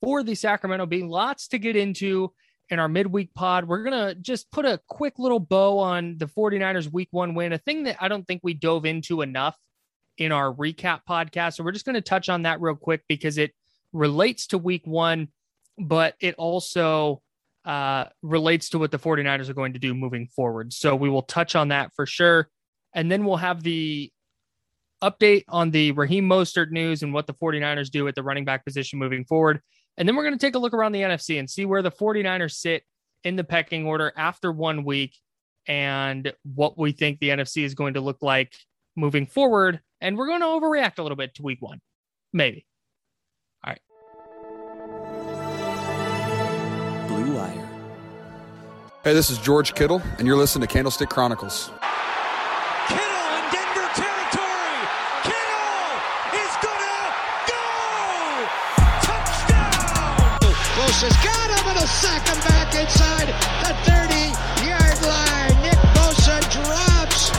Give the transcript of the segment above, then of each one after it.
for the Sacramento Bee. Lots to get into in our midweek pod. We're going to just put a quick little bow on the 49ers week one win, a thing that I don't think we dove into enough in our recap podcast. So we're just going to touch on that real quick because it relates to week one, but it also uh, relates to what the 49ers are going to do moving forward. So we will touch on that for sure. And then we'll have the update on the Raheem Mostert news and what the 49ers do at the running back position moving forward. And then we're going to take a look around the NFC and see where the 49ers sit in the pecking order after one week and what we think the NFC is going to look like moving forward. And we're going to overreact a little bit to week one, maybe. All right. Blue Wire. Hey, this is George Kittle, and you're listening to Candlestick Chronicles. Got him and a sack him back inside the 30-yard line. Nick Bosa drops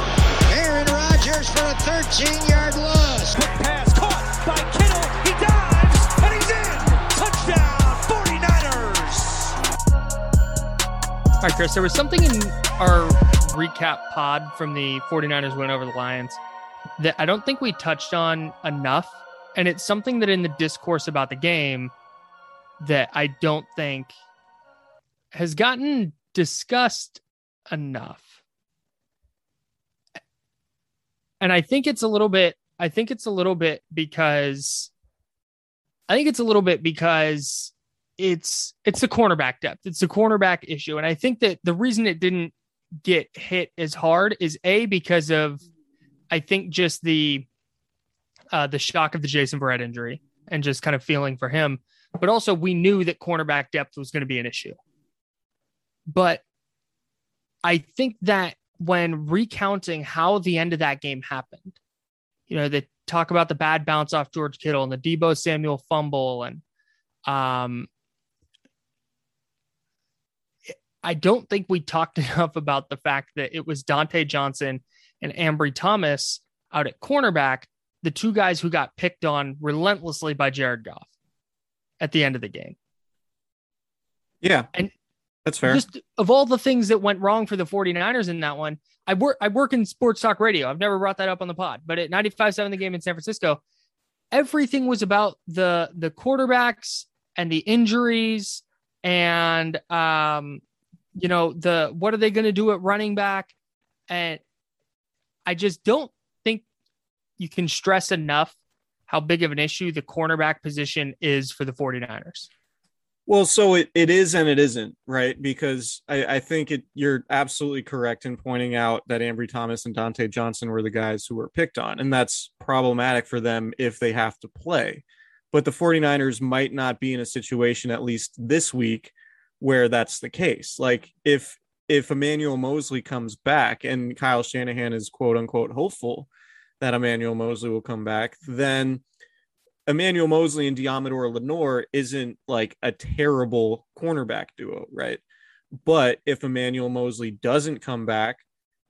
Aaron Rodgers for a 13-yard loss. Quick pass caught by Kittle. He dives and he's in. Touchdown 49ers. All right, Chris, there was something in our recap pod from the 49ers win over the Lions that I don't think we touched on enough. And it's something that in the discourse about the game that I don't think has gotten discussed enough. And I think it's a little bit, I think it's a little bit because I think it's a little bit because it's it's the cornerback depth. It's the cornerback issue. And I think that the reason it didn't get hit as hard is a because of I think just the uh the shock of the Jason Verrett injury and just kind of feeling for him. But also we knew that cornerback depth was going to be an issue. But I think that when recounting how the end of that game happened, you know, they talk about the bad bounce off George Kittle and the Deebo Samuel fumble and um I don't think we talked enough about the fact that it was Dontae Johnson and Ambry Thomas out at cornerback, the two guys who got picked on relentlessly by Jared Goff at the end of the game. Yeah. And that's fair. Just of all the things that went wrong for the 49ers in that one, I work I work in sports talk radio. I've never brought that up on the pod, but at 95-7 the game in San Francisco, everything was about the the quarterbacks and the injuries and um you know the what are they going to do at running back and i just don't think you can stress enough how big of an issue the cornerback position is for the 49ers Well, so it, it is and it isn't, right? Because I, I think it you're absolutely correct in pointing out that Ambry Thomas and Dontae Johnson were the guys who were picked on, and that's problematic for them if they have to play. But the 49ers might not be in a situation, at least this week, where that's the case. Like if if Emmanuel Moseley comes back and Kyle Shanahan is quote unquote hopeful that Emmanuel Moseley will come back, then Emmanuel Moseley and Deommodore Lenoir isn't like a terrible cornerback duo, right? But if Emmanuel Moseley doesn't come back,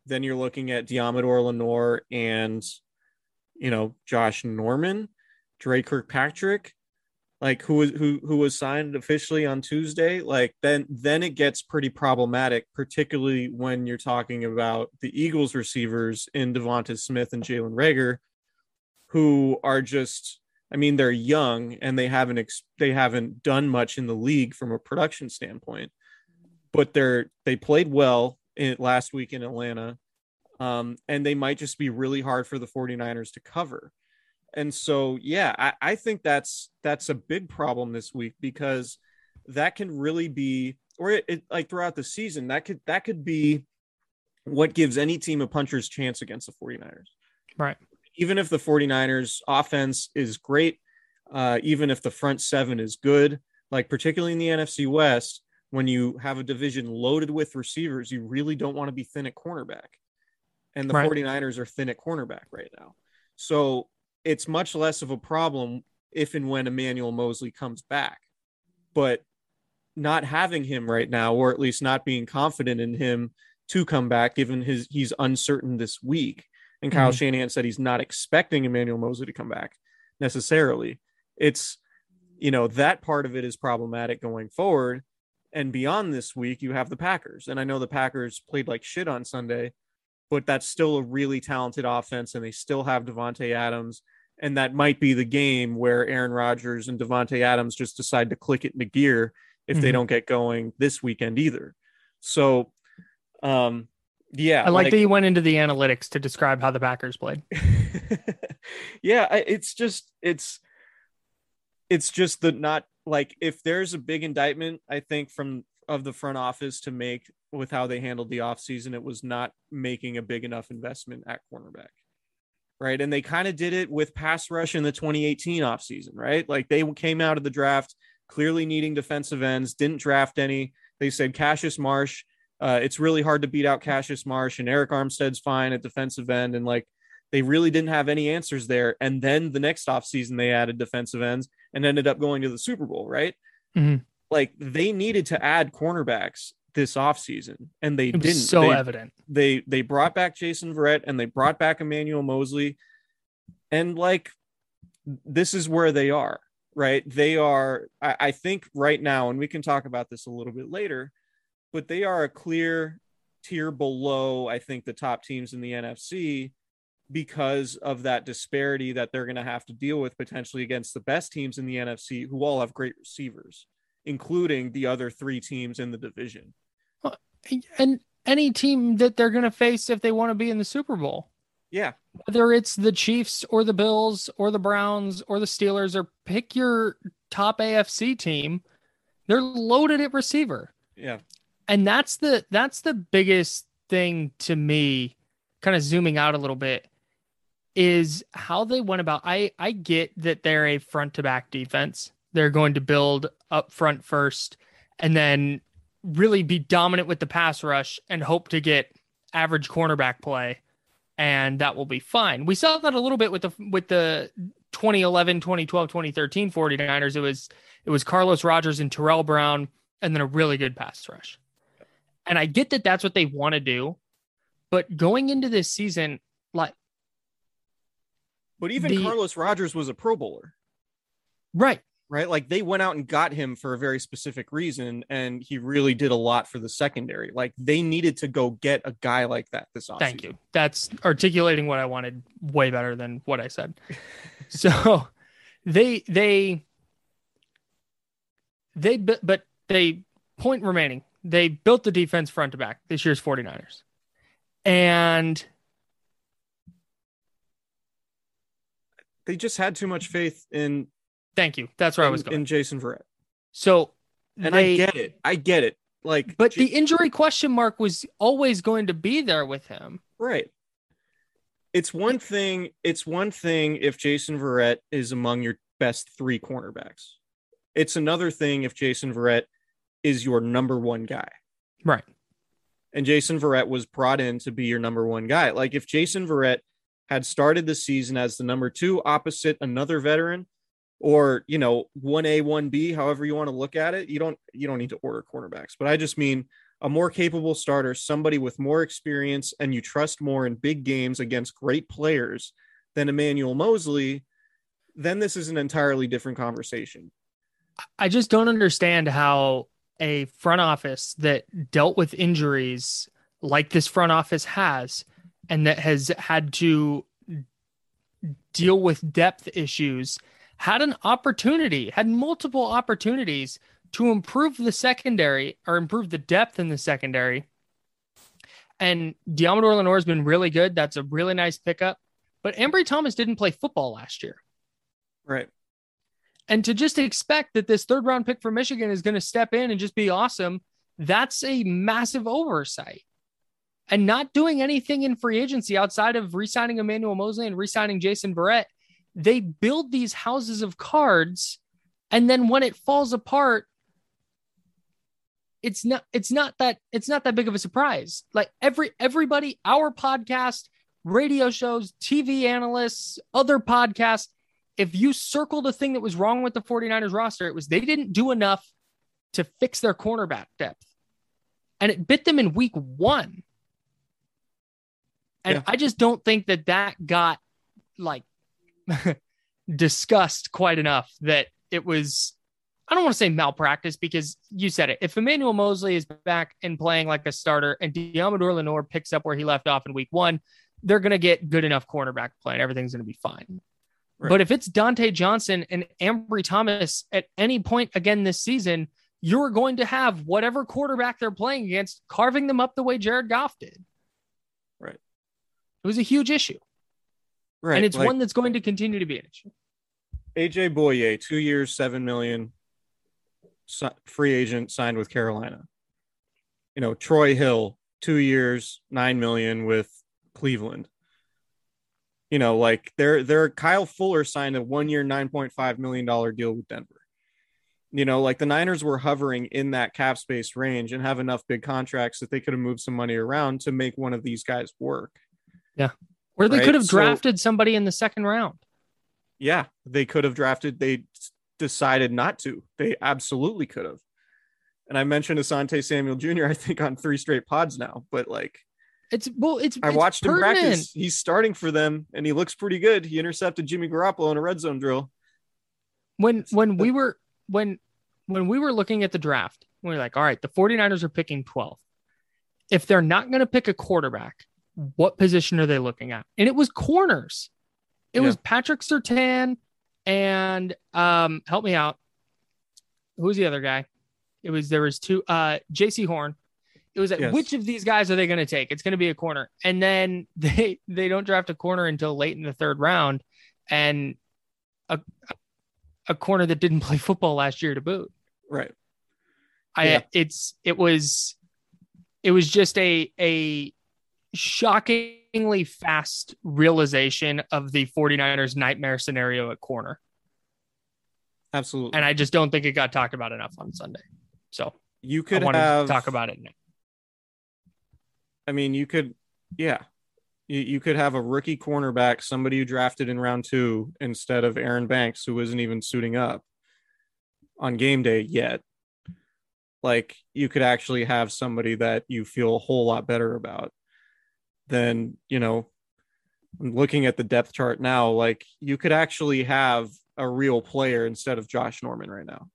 then you're looking at Deommodore Lenoir and you know Josh Norman, Dre Kirkpatrick, like who was who who was signed officially on Tuesday. Like then then it gets pretty problematic, particularly when you're talking about the Eagles receivers in Devonta Smith and Jalen Reagor, who are just I mean they're young and they haven't ex- they haven't done much in the league from a production standpoint, but they're they played well in last week in Atlanta. Um, and they might just be really hard for the 49ers to cover. And so, yeah, I, I think that's that's a big problem this week because that can really be, or it, it like throughout the season, that could that could be what gives any team a puncher's chance against the 49ers. Right. Even if the 49ers offense is great, uh, even if the front seven is good, like particularly in the NFC West, when you have a division loaded with receivers, you really don't want to be thin at cornerback. And the Right. 49ers are thin at cornerback right now. So it's much less of a problem if and when Emmanuel Moseley comes back. But not having him right now, or at least not being confident in him to come back, given his he's uncertain this week. And Kyle Shanahan said he's not expecting Emmanuel Moseley to come back necessarily. It's you know that part of it is problematic going forward. And beyond this week, you have the Packers. And I know the Packers played like shit on Sunday, but that's still a really talented offense, and they still have Davante Adams. And that might be the game where Aaron Rodgers and Davante Adams just decide to click it into gear if they Mhm. don't get going this weekend either. So, um, yeah, I like, that you went into the analytics to describe how the Packers played. yeah it's just it's it's just the not like if there's a big indictment i think from of the front office to make with how they handled the offseason it was not making a big enough investment at cornerback right? And they kind of did it with pass rush in the 2018 offseason right? Like they came out of the draft clearly needing defensive ends didn't draft any. They said cassius marsh uh, it's really hard to beat out cassius marsh and arik armstead's fine at defensive end and like they really didn't have any answers there. And then the next offseason, they added defensive ends and ended up going to the Super Bowl, right? Mhm. Like they needed to add cornerbacks this offseason and they didn't. so they, evident. they they brought back Jason Verrett and they brought back Emmanuel Moseley. And like this is where they are, right? They are, I, I think right now, and we can talk about this a little bit later, but they are a clear tier below, I think, the top teams in the NFC because of that disparity that they're going to have to deal with potentially against the best teams in the NFC who all have great receivers, including the other three teams in the division. And any team that they're going to face if they want to be in the Super Bowl, Yeah. whether it's the Chiefs or the Bills or the Browns or the Steelers, or pick your top AFC team, they're loaded at receiver. Yeah. And that's the that's the biggest thing to me kind of zooming out a little bit is how they went about i i get that they're a front to back defense. They're going to build up front first and then really be dominant with the pass rush and hope to get average cornerback play and that will be fine. We saw that a little bit with the with the 2011 2012 2013 49ers it was it was carlos rogers and tarell brown and then a really good pass rush and I get that that's what they want to do, but going into this season, like But even The- Carlos Rogers was a Pro Bowler, right, right? Like they went out and got him for a very specific reason, and he really did a lot for the secondary. Like they needed to go get a guy like that this offseason. thank you. That's articulating what I wanted way better than what I said. so they they they bu- but they point remaining. They built the defense front to back this year's 49ers. And They just had too much faith in thank you. That's where I was in, going. in Jason Verrett, so and they, I get it. I get it. Like, But the injury question mark was always going to be there with him. right. It's one thing. It's one thing if Jason Verrett is among your best three cornerbacks. It's another thing if Jason Verrett is your number one guy. Right. and Jason Verrett was brought in to be your number one guy. Like if Jason Verrett had started the season as the number two opposite another veteran, or you know one A one B, however you want to look at it, you don't you don't need to order cornerbacks. But I just mean a more capable starter, somebody with more experience, and you trust more in big games against great players than Emmanuel Moseley, then this is an entirely different conversation. I just don't understand how a front office that dealt with injuries like this front office has and that has had to deal with depth issues had an opportunity, had multiple opportunities to improve the secondary or improve the depth in the secondary. And Deommodore Lenoir has been really good. That's a really nice pickup. But Ambry Thomas didn't play football last year. Right. And to just expect that this third round pick for Michigan is going to step in and just be awesome, that's a massive oversight. And not doing anything in free agency outside of re signing Emmanuel Moseley and re signing Jason Verrett, they build these houses of cards. And then when it falls apart, it's not it's not that it's not that big of a surprise like every everybody our podcast radio shows tv analysts other podcasts if you circled a thing that was wrong with the 49ers roster it was they didn't do enough to fix their cornerback depth and it bit them in week 1 and Yeah. i just don't think that that got like discussed quite enough that it was I don't want to say malpractice because you said it. If Emmanuel Moseley is back and playing like a starter and Deommodore Lenoir picks up where he left off in week one, they're going to get good enough cornerback play and everything's going to be fine. Right. But if it's Dontae Johnson and Ambry Thomas at any point again this season, you're going to have whatever quarterback they're playing against carving them up the way Jared Goff did. Right. It was a huge issue. Right. and it's like one that's going to continue to be an issue. AJ Bouye, two years, seven million, free agent signed with Carolina. You know, Troy Hill, two years, nine million with Cleveland. You know, like they're they're Kyle Fuller signed a one year, nine point five million dollar deal with Denver. You know, like the Niners were hovering in that cap space range and have enough big contracts that they could have moved some money around to make one of these guys work. Yeah. Or they Right, could have so- drafted somebody in the second round. Yeah, they could have drafted. They decided not to. They absolutely could have. And I mentioned Asante Samuel Jr. I think on three straight pods now, but like It's well, it's I it's watched him practice. He's starting for them, and he looks pretty good. He intercepted Jimmy Garoppolo in a red zone drill. when when we were when when we were looking at the draft we were like all right the 49ers are picking 12 if they're not going to pick a quarterback what position are they looking at? And it was corners. It was patrick surtain and um help me out. Who's the other guy? It was there was two uh jaycee horn it was like Yes. which of these guys are they going to take it's going to be a corner and then they they don't draft a corner until late in the third round and a a corner that didn't play football last year to boot. Right. I Yeah. it's it was it was just a a shockingly fast realization of the 49ers nightmare scenario at corner. Absolutely. And I just don't think it got talked about enough on Sunday. So you could have to talk about it now. I mean, you could, yeah, you, you could have a rookie cornerback, somebody you drafted in round two instead of Aaron Banks, who isn't even suiting up on game day yet. Like, you could actually have somebody that you feel a whole lot better about than, you know, looking at the depth chart now. Like, you could actually have a real player instead of Josh Norman right now.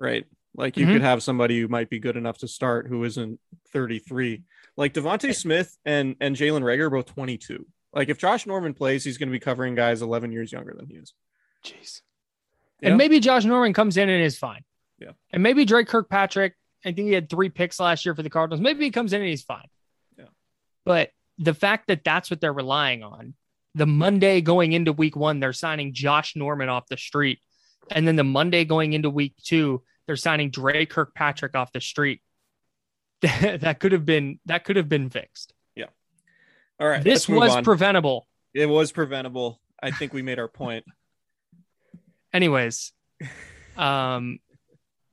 Right. Like you Mhm. could have somebody who might be good enough to start who isn't 33. Like DeVonta Smith and and Jalen Reagor are both 22. Like if Josh Norman plays, he's going to be covering guys 11 years younger than he is. Jeez. Yeah. And maybe Josh Norman comes in and is fine. Yeah. And maybe Drake Kirkpatrick, I think he had three picks last year for the Cardinals. Maybe he comes in and he's fine. Yeah. But the fact that that's what they're relying on, the Monday going into week one, they're signing Josh Norman off the street. And then the Monday going into week two, they're signing Drake Kirkpatrick off the street. that could have been that could have been fixed. Yeah. All right. this was on. preventable. it was preventable. I think we made our point. Anyways, um,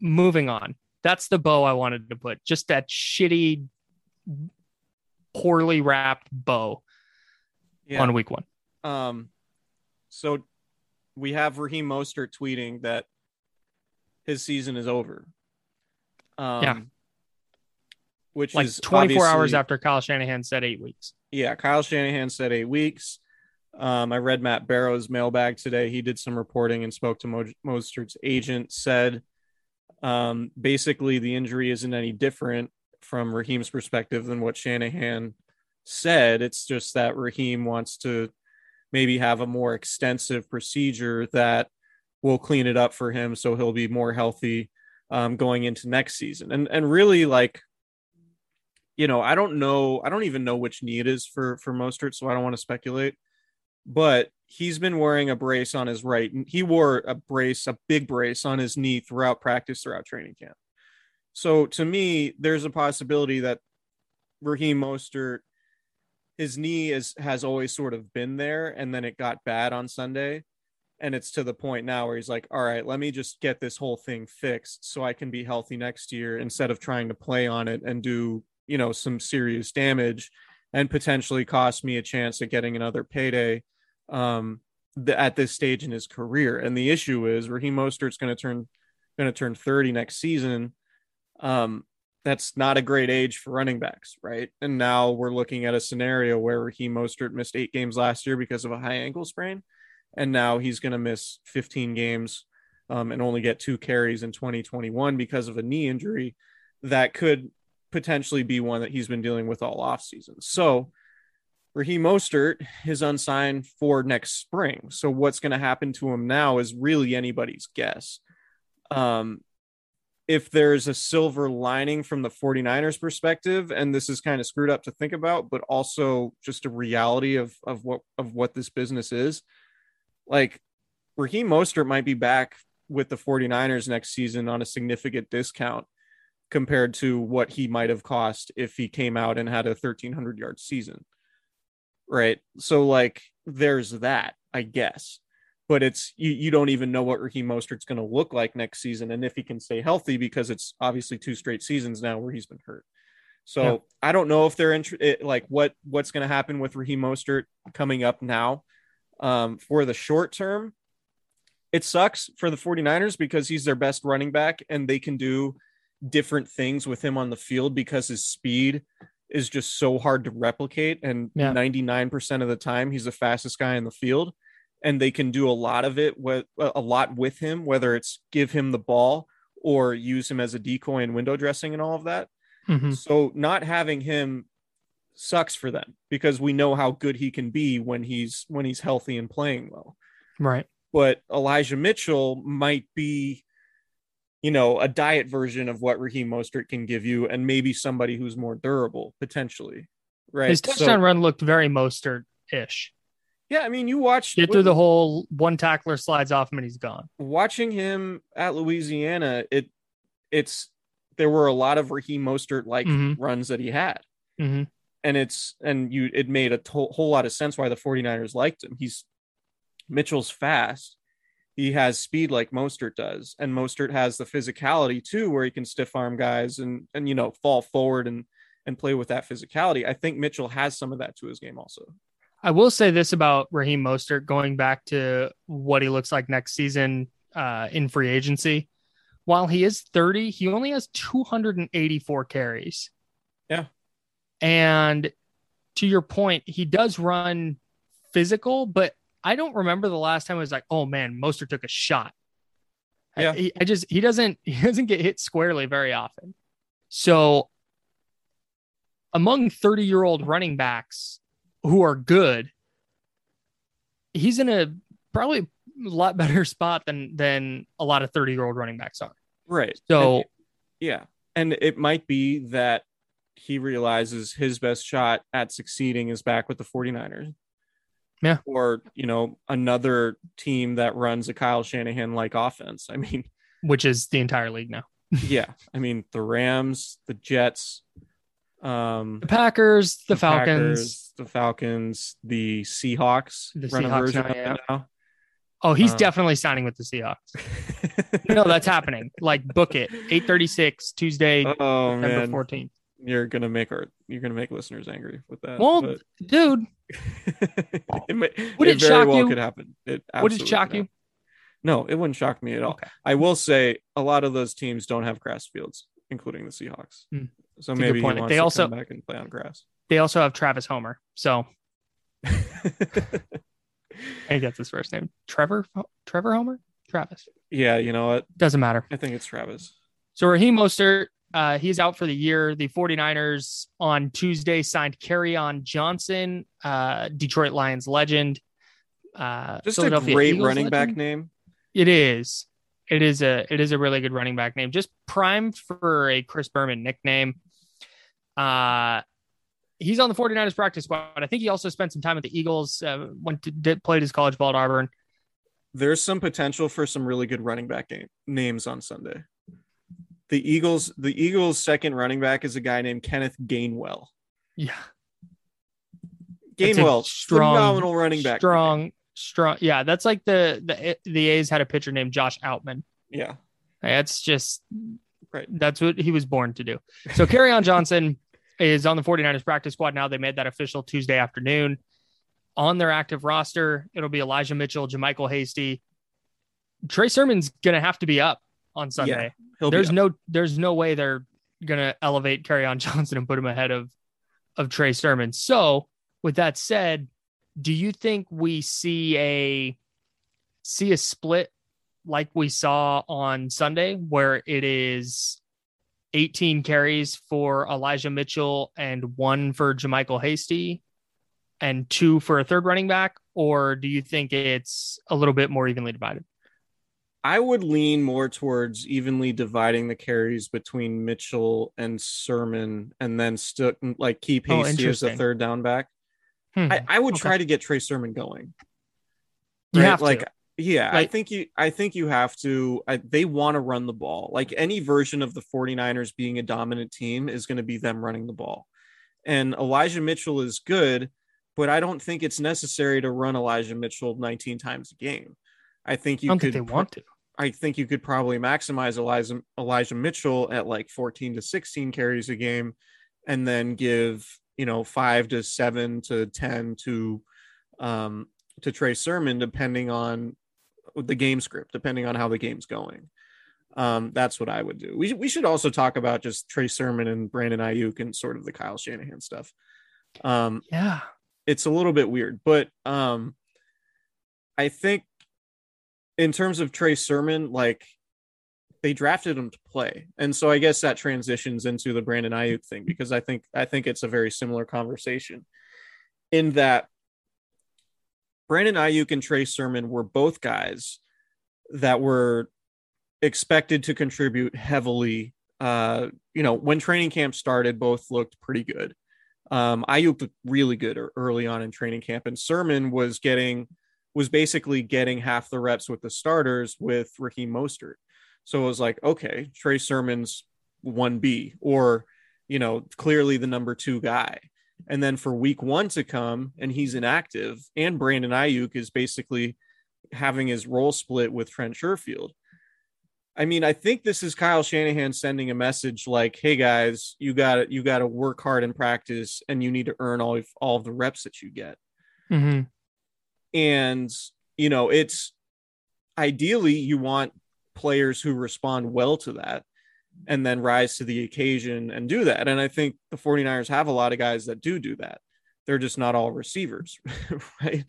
moving on. That's the bow I wanted to put. Just that shitty, poorly wrapped bow Yeah. on week one. Um, so we have Raheem Mostert tweeting that his season is over. Um, Yeah. which like is 24 hours after Kyle Shanahan said eight weeks. Yeah, Kyle Shanahan said eight weeks. Um, I read Matt Barrow's mailbag today. He did some reporting and spoke to Mo- Mostert's agent. Said um, basically the injury isn't any different from Raheem's perspective than what Shanahan said. It's just that Raheem wants to maybe have a more extensive procedure that will clean it up for him, so he'll be more healthy um, going into next season. And and really like you know, I don't know. I don't even know which knee it is for for Mostert, so I don't want to speculate. But he's been wearing a brace on his right. He wore a brace, a big brace on his knee throughout practice, throughout training camp. So to me, there's a possibility that Raheem Mostert, his knee is has always sort of been there, and then it got bad on Sunday. And it's to the point now where he's like, all right, let me just get this whole thing fixed so I can be healthy next year instead of trying to play on it and do you know some serious damage and potentially cost me a chance at getting another payday um th- at this stage in his career. And the issue is Raheem Mostert's going to turn going to turn 30 next season um that's not a great age for running backs right? And now we're looking at a scenario where Raheem Mostert missed 8 games last year because of a high ankle sprain and now he's going to miss 15 games um, and only get two carries in 2021 because of a knee injury that could potentially be one that he's been dealing with all offseason. So Raheem Mostert is unsigned for next spring. So what's going to happen to him now is really anybody's guess. Um, if there's a silver lining from the 49ers perspective, and this is kind of screwed up to think about, but also just a reality of, of what of what this business is, like Raheem Mostert might be back with the 49ers next season on a significant discount compared to what he might have cost if he came out and had a 1300 yard season. Right. So like there's that, I guess. But it's you, you don't even know what Raheem Mostert's going to look like next season and if he can stay healthy because it's obviously two straight seasons now where he's been hurt. So Yeah. I don't know if they're in, like what what's going to happen with Raheem Mostert coming up now. Um, for the short term, it sucks for the 49ers because he's their best running back and they can do different things with him on the field because his speed is just so hard to replicate and Yeah. 99% of the time he's the fastest guy in the field and they can do a lot of it with a lot with him whether it's give him the ball or use him as a decoy and window dressing and all of that Mhm. so not having him sucks for them because we know how good he can be when he's when he's healthy and playing well Right. but Elijah Mitchell might be, you know, a diet version of what Raheem Mostert can give you, and maybe somebody who's more durable potentially. Right. His So- touchdown run looked very Mostert ish. yeah, I mean, you watched Get through the whole one tackler slides off him and he's gone. watching him at Louisiana. It it's there were a lot of Raheem Mostert like Mhm. runs that he had. Mhm. And it's and you it made a to- whole lot of sense why the 49ers liked him. He's Mitchell's fast. He has speed like Mostert does, and Mostert has the physicality too, where he can stiff arm guys and and you know fall forward and and play with that physicality. I think Mitchell has some of that to his game also. I will say this about Raheem Mostert going back to what he looks like next season uh, in free agency. While he is 30, he only has 284 carries. Yeah. And to your point, he does run physical, but I don't remember the last time I was like, oh man, Mostert took a shot. I- Yeah. I, I just he doesn't he doesn't get hit squarely very often. So among 30 year old running backs who are good, he's in a probably a lot better spot than than a lot of 30 year old running backs are. Right. So And- yeah, and it might be that he realizes his best shot at succeeding is back with the 49ers. Yeah. Or, you know, another team that runs a Kyle Shanahan like offense. I mean, which is the entire league now. yeah. I mean, the Rams, the Jets, um, The Packers, the, Falcons. Packers, the Falcons, the Seahawks The run a Seahawks version now, yeah. now. Oh, he's Um, definitely signing with the Seahawks. No, that's happening. Like book it. 836 Tuesday, oh September man, 14th. You're gonna make our you're gonna make listeners angry with that. Well, but- dude, it, may, Would it it very shock well you? could happen. It would it shock you? No, it wouldn't shock me at all. Okay. I will say a lot of those teams don't have grass fields, including the Seahawks. Hmm. So good maybe point. They also- come back and play on grass. They also have Travis Homer. So I think that's his first name. Trevor Trevor Homer? Travis. yeah, you know what? Doesn't matter. I think it's Travis. So Raheem Mostert, uh, he's out for the year. The 49ers on Tuesday signed Kerryon Johnson, uh, Detroit Lions legend. Uh, Just a great Eagles running back name. It is. It is a it is a really good running back name. Just primed for a Chris Berman nickname. Uh he's on the 49ers practice squad. I think he also spent some time at the Eagles, uh, went to did, played his college ball at Auburn. There's some potential for some really good running back game, names on Sunday. The Eagles, the Eagles' second running back is a guy named Kenneth Gainwell. Yeah. Gainwell, strong- phenomenal running back. Strong, strong. Yeah, that's like the the the A's had a pitcher named Josh Outman. Yeah, That's just Right. That's what he was born to do. So Kerryon Johnson is on the 49ers practice squad now. They made that official Tuesday afternoon. On their active roster, it'll be Elijah Mitchell, JaMycal Hasty. Trey Sermon's gonna have to be up on Sunday. he'll there's no there's no way they're gonna elevate Kerryon Johnson and put him ahead of of Trey Sermon. So with that said, do you think we see a see a split like we saw on Sunday where it is 18 carries for Elijah Mitchell and one for JaMycal Hasty and two for a third running back? Or do you think it's a little bit more evenly divided? I would lean more towards evenly dividing the carries between Mitchell and Sermon, and then still like keep Oh, Hasty as the third down back. Hmm. I, I would Okay. try to get Trey Sermon going. You Right? have to. like yeah i think you i think you have to I, they want to run the ball like any version of the 49ers being a dominant team is going to be them running the ball and elijah mitchell is good but i don't think it's necessary to run elijah mitchell 19 times a game i think I you don't could think they want to. I think you could probably maximize Elijah Elijah Mitchell at like 14 to 16 carries a game, and then give you know five to seven to 10 to um to Trey Sermon, depending on the game script, depending on how the game's going. Um, that's what I would do. We, we should also talk about just Trey Sermon and Brandon Aiyuk and sort of the Kyle Shanahan stuff. Um, Yeah. it's a little bit weird, but um, I think in terms of Trey Sermon, like they drafted him to play, and so I guess that transitions into the Brandon Aiyuk thing because I think I think it's a very similar conversation in that Brandon Aiyuk and Trey Sermon were both guys that were expected to contribute heavily. Uh, you know, when training camp started, both looked pretty good. Um, Aiyuk looked really good early on in training camp, and Sermon was getting was basically getting half the reps with the starters with Ricky Mostert. So it was like, okay, Trey Sermon's one B, or you know, clearly the number two guy. And then for week one to come, and he's inactive, and Brandon Aiyuk is basically having his role split with Trent Sherfield. I mean, I think this is Kyle Shanahan sending a message like, "Hey guys, you got to you got to work hard in practice, and you need to earn all of, all of the reps that you get." Mm-hmm. And you know, it's ideally you want players who respond well to that and then rise to the occasion and do that. And I think the 49ers have a lot of guys that do do that. They're just not all receivers, right?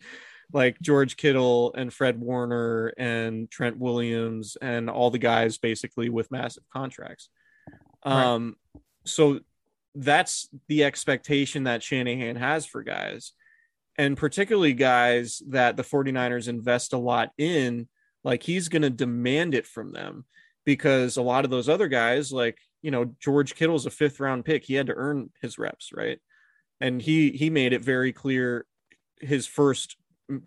Like George Kittle and Fred Warner and Trent Williams and all the guys basically with massive contracts. Right. Um, so that's the expectation that Shanahan has for guys, and particularly guys that the 49ers invest a lot in. Like he's going to demand it from them because a lot of those other guys, like you know, George Kittle's a fifth round pick. He had to earn his reps, right? And he he made it very clear his first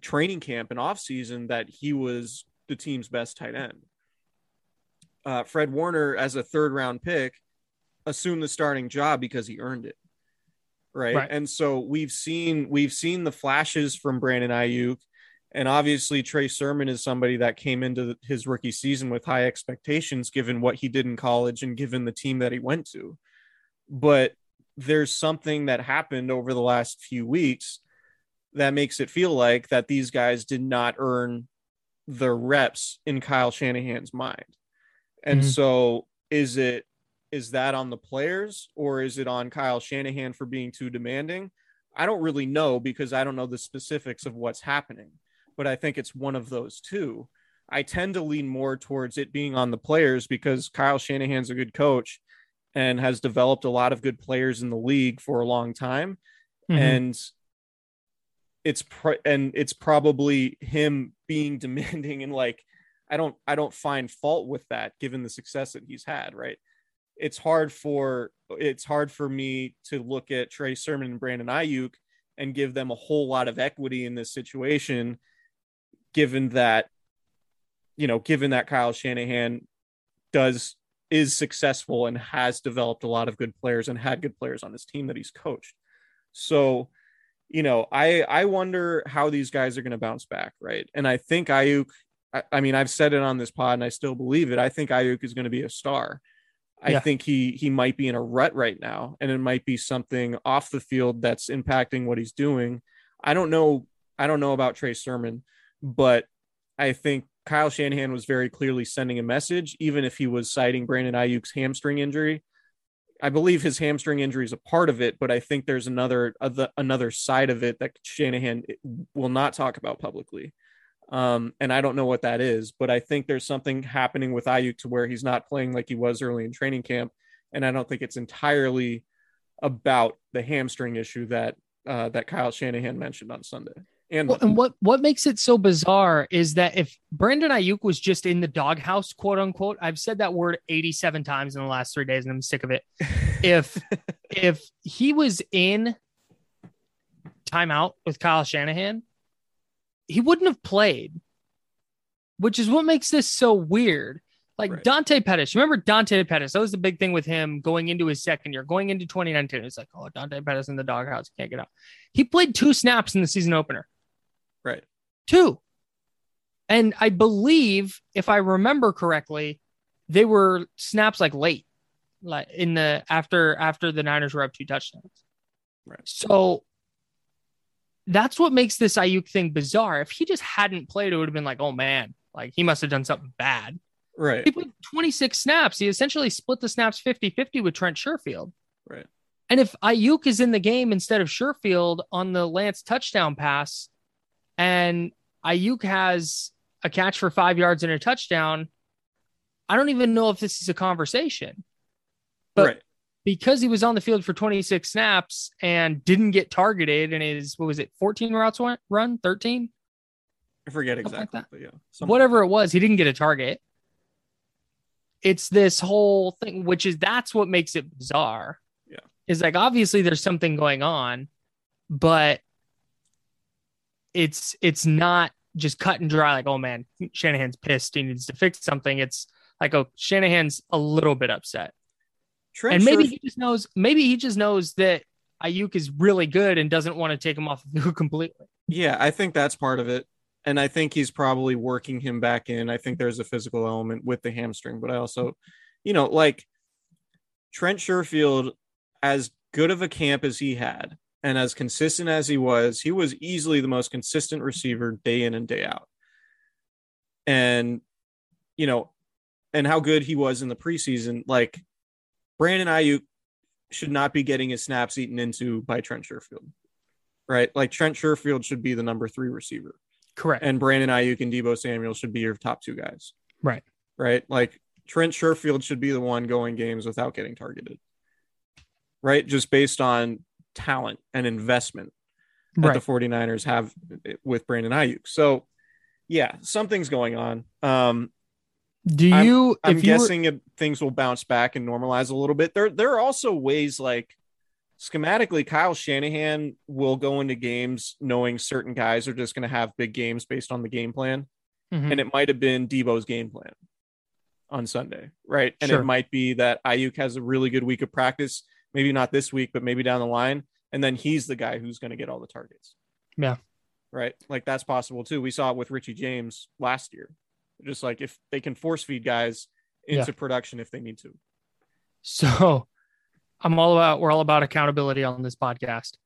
training camp and off season that he was the team's best tight end. Uh, Fred Warner, as a third round pick, assumed the starting job because he earned it, right? Right. And so we've seen we've seen the flashes from Brandon Aiyuk, and obviously Trey Sermon is somebody that came into his rookie season with high expectations, given what he did in college and given the team that he went to. But there's something that happened over the last few weeks that makes it feel like that these guys did not earn the reps in Kyle Shanahan's mind. And Mhm. so is it is that on the players or is it on Kyle Shanahan for being too demanding? I don't really know because I don't know the specifics of what's happening, but I think it's one of those two. I tend to lean more towards it being on the players because Kyle Shanahan's a good coach and has developed a lot of good players in the league for a long time. Mhm. And it's pr- and it's probably him being demanding and like I don't I don't find fault with that given the success that he's had, right? It's hard for it's hard for me to look at Trey Sermon and Brandon Aiyuk and give them a whole lot of equity in this situation given that you know, given that Kyle Shanahan does is successful and has developed a lot of good players and had good players on his team that he's coached. So, you know, I I wonder how these guys are going to bounce back, right? And I think Aiyuk. I, I mean, I've said it on this pod, and I still believe it. I think Aiyuk is going to be a star. I Yeah. think he he might be in a rut right now, and it might be something off the field that's impacting what he's doing. I don't know. I don't know about Trey Sermon, but I think Kyle Shanahan was very clearly sending a message, even if he was citing Brandon Aiyuk's hamstring injury. I believe his hamstring injury is a part of it, but I think there's another other, another side of it that Shanahan eh, will not talk about publicly. Um, and I don't know what that is, but I think there's something happening with Aiyuk to where he's not playing like he was early in training camp, and I don't think it's entirely about the hamstring issue that uh, that Kyle Shanahan mentioned on Sunday. And Well, and what what makes it so bizarre is that if Brandon Aiyuk was just in the doghouse, quote unquote, I've said that word 87 times in the last three days and I'm sick of it. If if he was in timeout with Kyle Shanahan, he wouldn't have played, which is what makes this so weird. Like Right. Dante Pettis, remember Dante Pettis? That was the big thing with him going into his second year, going into 2019. It's like, oh, Dante Pettis in the doghouse, can't get out. He played two snaps in the season opener right, two. And I believe, if I remember correctly, they were snaps like late, like in the after after the Niners were up two touchdowns. Right. So that's what makes this Aiyuk thing bizarre. If he just hadn't played, it would have been like, oh man, like he must have done something bad. right, He played 26 snaps. He essentially split the snaps 50 50 with Trent Sherfield. right. And if Aiyuk is in the game instead of Sherfield on the Lance touchdown pass, and Aiyuk has a catch for five yards and a touchdown, I don't even know if this is a conversation. But right. Because he was on the field for 26 snaps and didn't get targeted and his, what was it, 14 routes went, run, 13? I forget like exactly, but yeah, something- whatever it was, he didn't get a target. It's this whole thing, which is that's what makes it bizarre. Yeah. Is like obviously there's something going on, but it's it's not just cut and dry, like, oh man, Shanahan's pissed, he needs to fix something. It's like oh Shanahan's a little bit upset. Trent and maybe Sherf- he just knows maybe he just knows that Aiyuk is really good and doesn't want to take him off the field completely. Yeah, I think that's part of it. And I think he's probably working him back in. I think there's a physical element with the hamstring, but I also, you know, like Trent Sherfield, as good of a camp as he had and as consistent as he was, he was easily the most consistent receiver day in and day out. And, you know, and how good he was in the preseason, like Brandon Aiyuk should not be getting his snaps eaten into by Trent Sherfield right? Like Trent Sherfield should be the number three receiver, Correct. and Brandon Aiyuk and Deebo Samuel should be your top two guys, right. right? Like Trent Sherfield should be the one going games without getting targeted, right? Just based on talent and investment that Right. the 49ers have with Brandon Aiyuk. So, yeah, something's going on. Um, Do I'm- you I'm if you were- guessing it, things will bounce back and normalize a little bit. There, there are also ways like schematically, Kyle Shanahan will go into games knowing certain guys are just going to have big games based on the game plan, Mhm. and it might have been Deebo's game plan on Sunday, right? And Sure. it might be that Aiyuk has a really good week of practice, maybe not this week, but maybe down the line, and then he's the guy who's going to get all the targets. Yeah. Right. Like that's possible too. We saw it with Richie James last year. Just like if they can force feed guys into production if they need to. So I'm all about we're all about accountability on this podcast.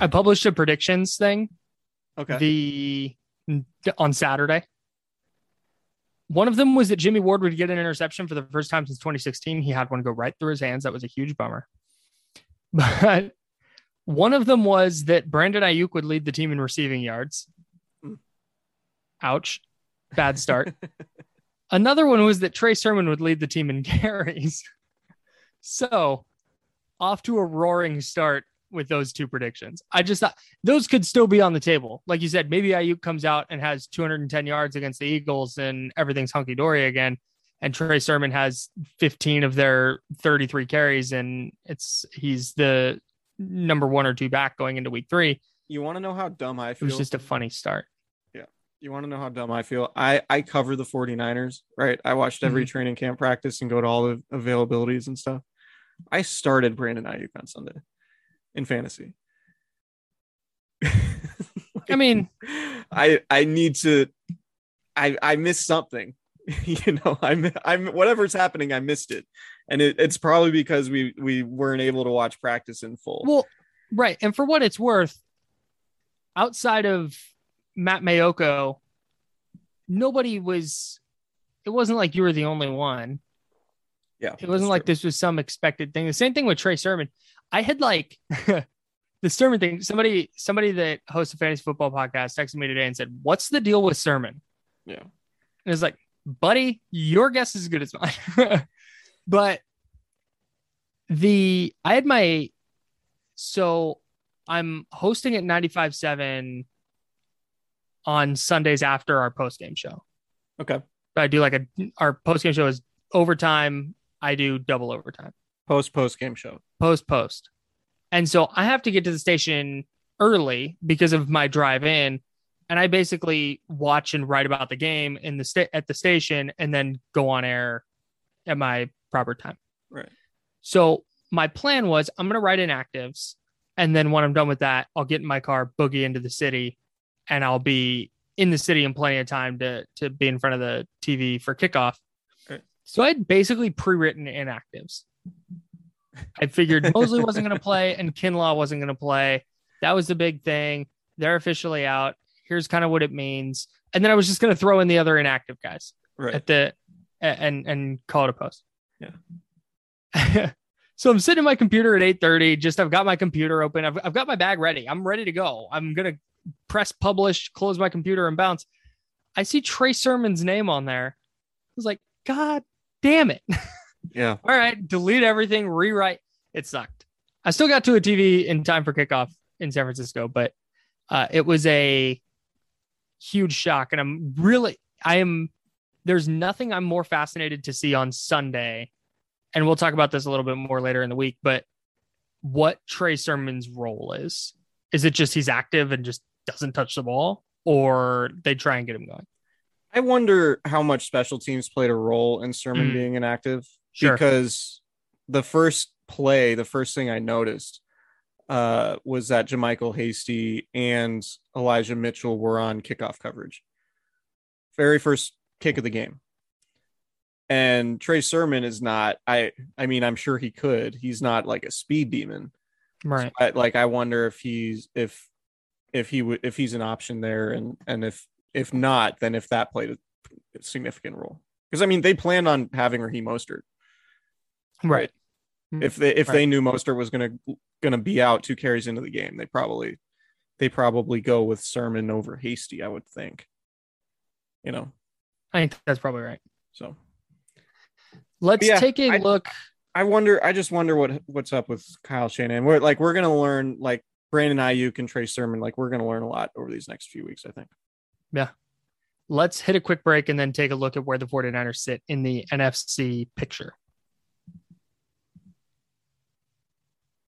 I published a predictions thing Okay. the on Saturday. One of them was that Jimmy Ward would get an interception for the first time since 2016. He had one go right through his hands. That was a huge bummer. But one of them was that Brandon Aiyuk would lead the team in receiving yards. Hmm. Ouch. Bad start. Another one was that Trey Sermon would lead the team in carries. So, off to a roaring start with those two predictions. I just thought those could still be on the table. Like you said, maybe Aiyuk comes out and has 210 yards against the Eagles and everything's hunky dory again. And Trey Sermon has 15 of their 33 carries, and it's he's the number one or two back going into week three. You want to know how dumb I feel? It was just a funny start. You want to know how dumb I feel? I I cover the 49ers, right? I watched every Mm-hmm. training camp practice and go to all the availabilities and stuff. I started Brandon Aiyuk on Sunday in fantasy. I mean, I I need to I I missed something. you know, I'm I'm whatever's happening, I missed it. And it, it's probably because we we weren't able to watch practice in full. Well, right. And for what it's worth, outside of Matt Maiocco, nobody was, it wasn't like you were the only one. yeah. It wasn't like true. this was some expected thing. The same thing with Trey Sermon. I had like the Sermon thing. Somebody, somebody that hosts a fantasy football podcast texted me today and said, What's the deal with Sermon? Yeah. And it's like, buddy, your guess is as good as mine. but the I had my so I'm hosting at 95.7 on Sundays after our post game show. Okay. But I do like a our post game show is overtime. I do double overtime. Post post game show. Post post. And so I have to get to the station early because of my drive in and I basically watch and write about the game in the sta- at the station and then go on air at my proper time. Right. So my plan was I'm going to write inactives and then when I'm done with that, I'll get in my car, boogie into the city and I'll be in the city in plenty of time to to be in front of the TV for kickoff. Right. So I had basically pre-written inactives. I figured Moseley wasn't going to play and Kinlaw wasn't going to play. That was the big thing. They're officially out. Here's kind of what it means. And then I was just going to throw in the other inactive guys Right. at the and and call it a post. Yeah. so I'm sitting at my computer at 8:30. Just I've got my computer open. I've, I've got my bag ready. I'm ready to go. I'm gonna press publish, close my computer, and bounce. I see Trey Sermon's name on there. I was like, God damn it. Yeah. All right, delete everything, rewrite. It sucked. I still got to a TV in time for kickoff in San Francisco, but uh, it was a huge shock. And I'm really, I am, there's nothing I'm more fascinated to see on Sunday. And we'll talk about this a little bit more later in the week, but what Trey Sermon's role is. Is it just he's active and just doesn't touch the ball, or they try and get him going? I wonder how much special teams played a role in Sermon Mm. being inactive Sure. because the first play, the first thing I noticed uh, was that JaMycal Hasty and Elijah Mitchell were on kickoff coverage. Very first kick of the game. And Trey Sermon is not, I I mean, I'm sure he could. He's not like a speed demon. Right. I, like I wonder if he's if if he would if he's an option there and and if if not then if that played a significant role because I mean they planned on having Raheem Mostert Right. Mm-hmm. if they if Right. they knew Mostert was gonna gonna be out two carries into the game they probably they probably go with Sermon over Hasty I would think you know I think that's probably right. so Let's Yeah, take a I- look. I wonder I just wonder what what's up with Kyle Shanahan we're like we're gonna learn like Brandon Aiyuk and Trey Sermon like we're gonna learn a lot over these next few weeks I think Yeah. Let's hit a quick break and then take a look at where the 49ers sit in the NFC picture.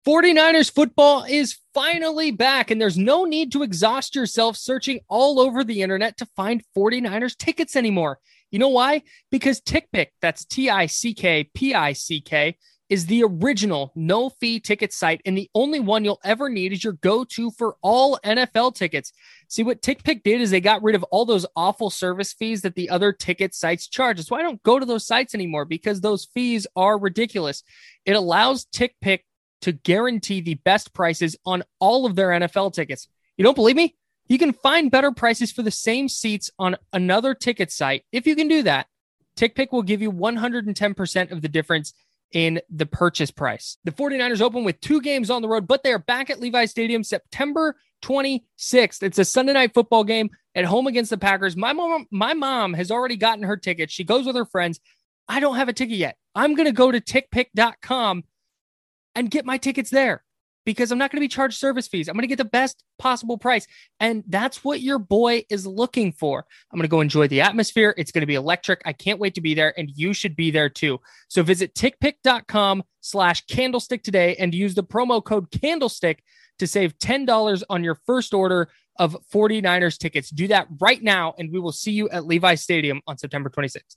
49ers football is finally back, and there's no need to exhaust yourself searching all over the internet to find 49ers tickets anymore. You know why? Because TickPick, that's T I C K P I C K, is the original no fee ticket site, and the only one you'll ever need is your go to for all NFL tickets. See, what TickPick did is they got rid of all those awful service fees that the other ticket sites charge. That's why I don't go to those sites anymore because those fees are ridiculous. It allows TickPick to guarantee the best prices on all of their NFL tickets. You don't believe me? You can find better prices for the same seats on another ticket site if you can do that TickPick will give you 110% of the difference in the purchase price. The 49ers open with two games on the road, but they are back at Levi Stadium September 26th. It's a Sunday night football game at home against the Packers. My mom, my mom has already gotten her ticket. She goes with her friends. I don't have a ticket yet. I'm going to go to tickpick.com and get my tickets there because I'm not going to be charged service fees. I'm going to get the best possible price. And that's what your boy is looking for. I'm going to go enjoy the atmosphere. It's going to be electric. I can't wait to be there. And you should be there too. So visit tickpick.com slash candlestick today and use the promo code candlestick to save $10 on your first order of 49ers tickets. Do that right now. And we will see you at Levi Stadium on September 26th.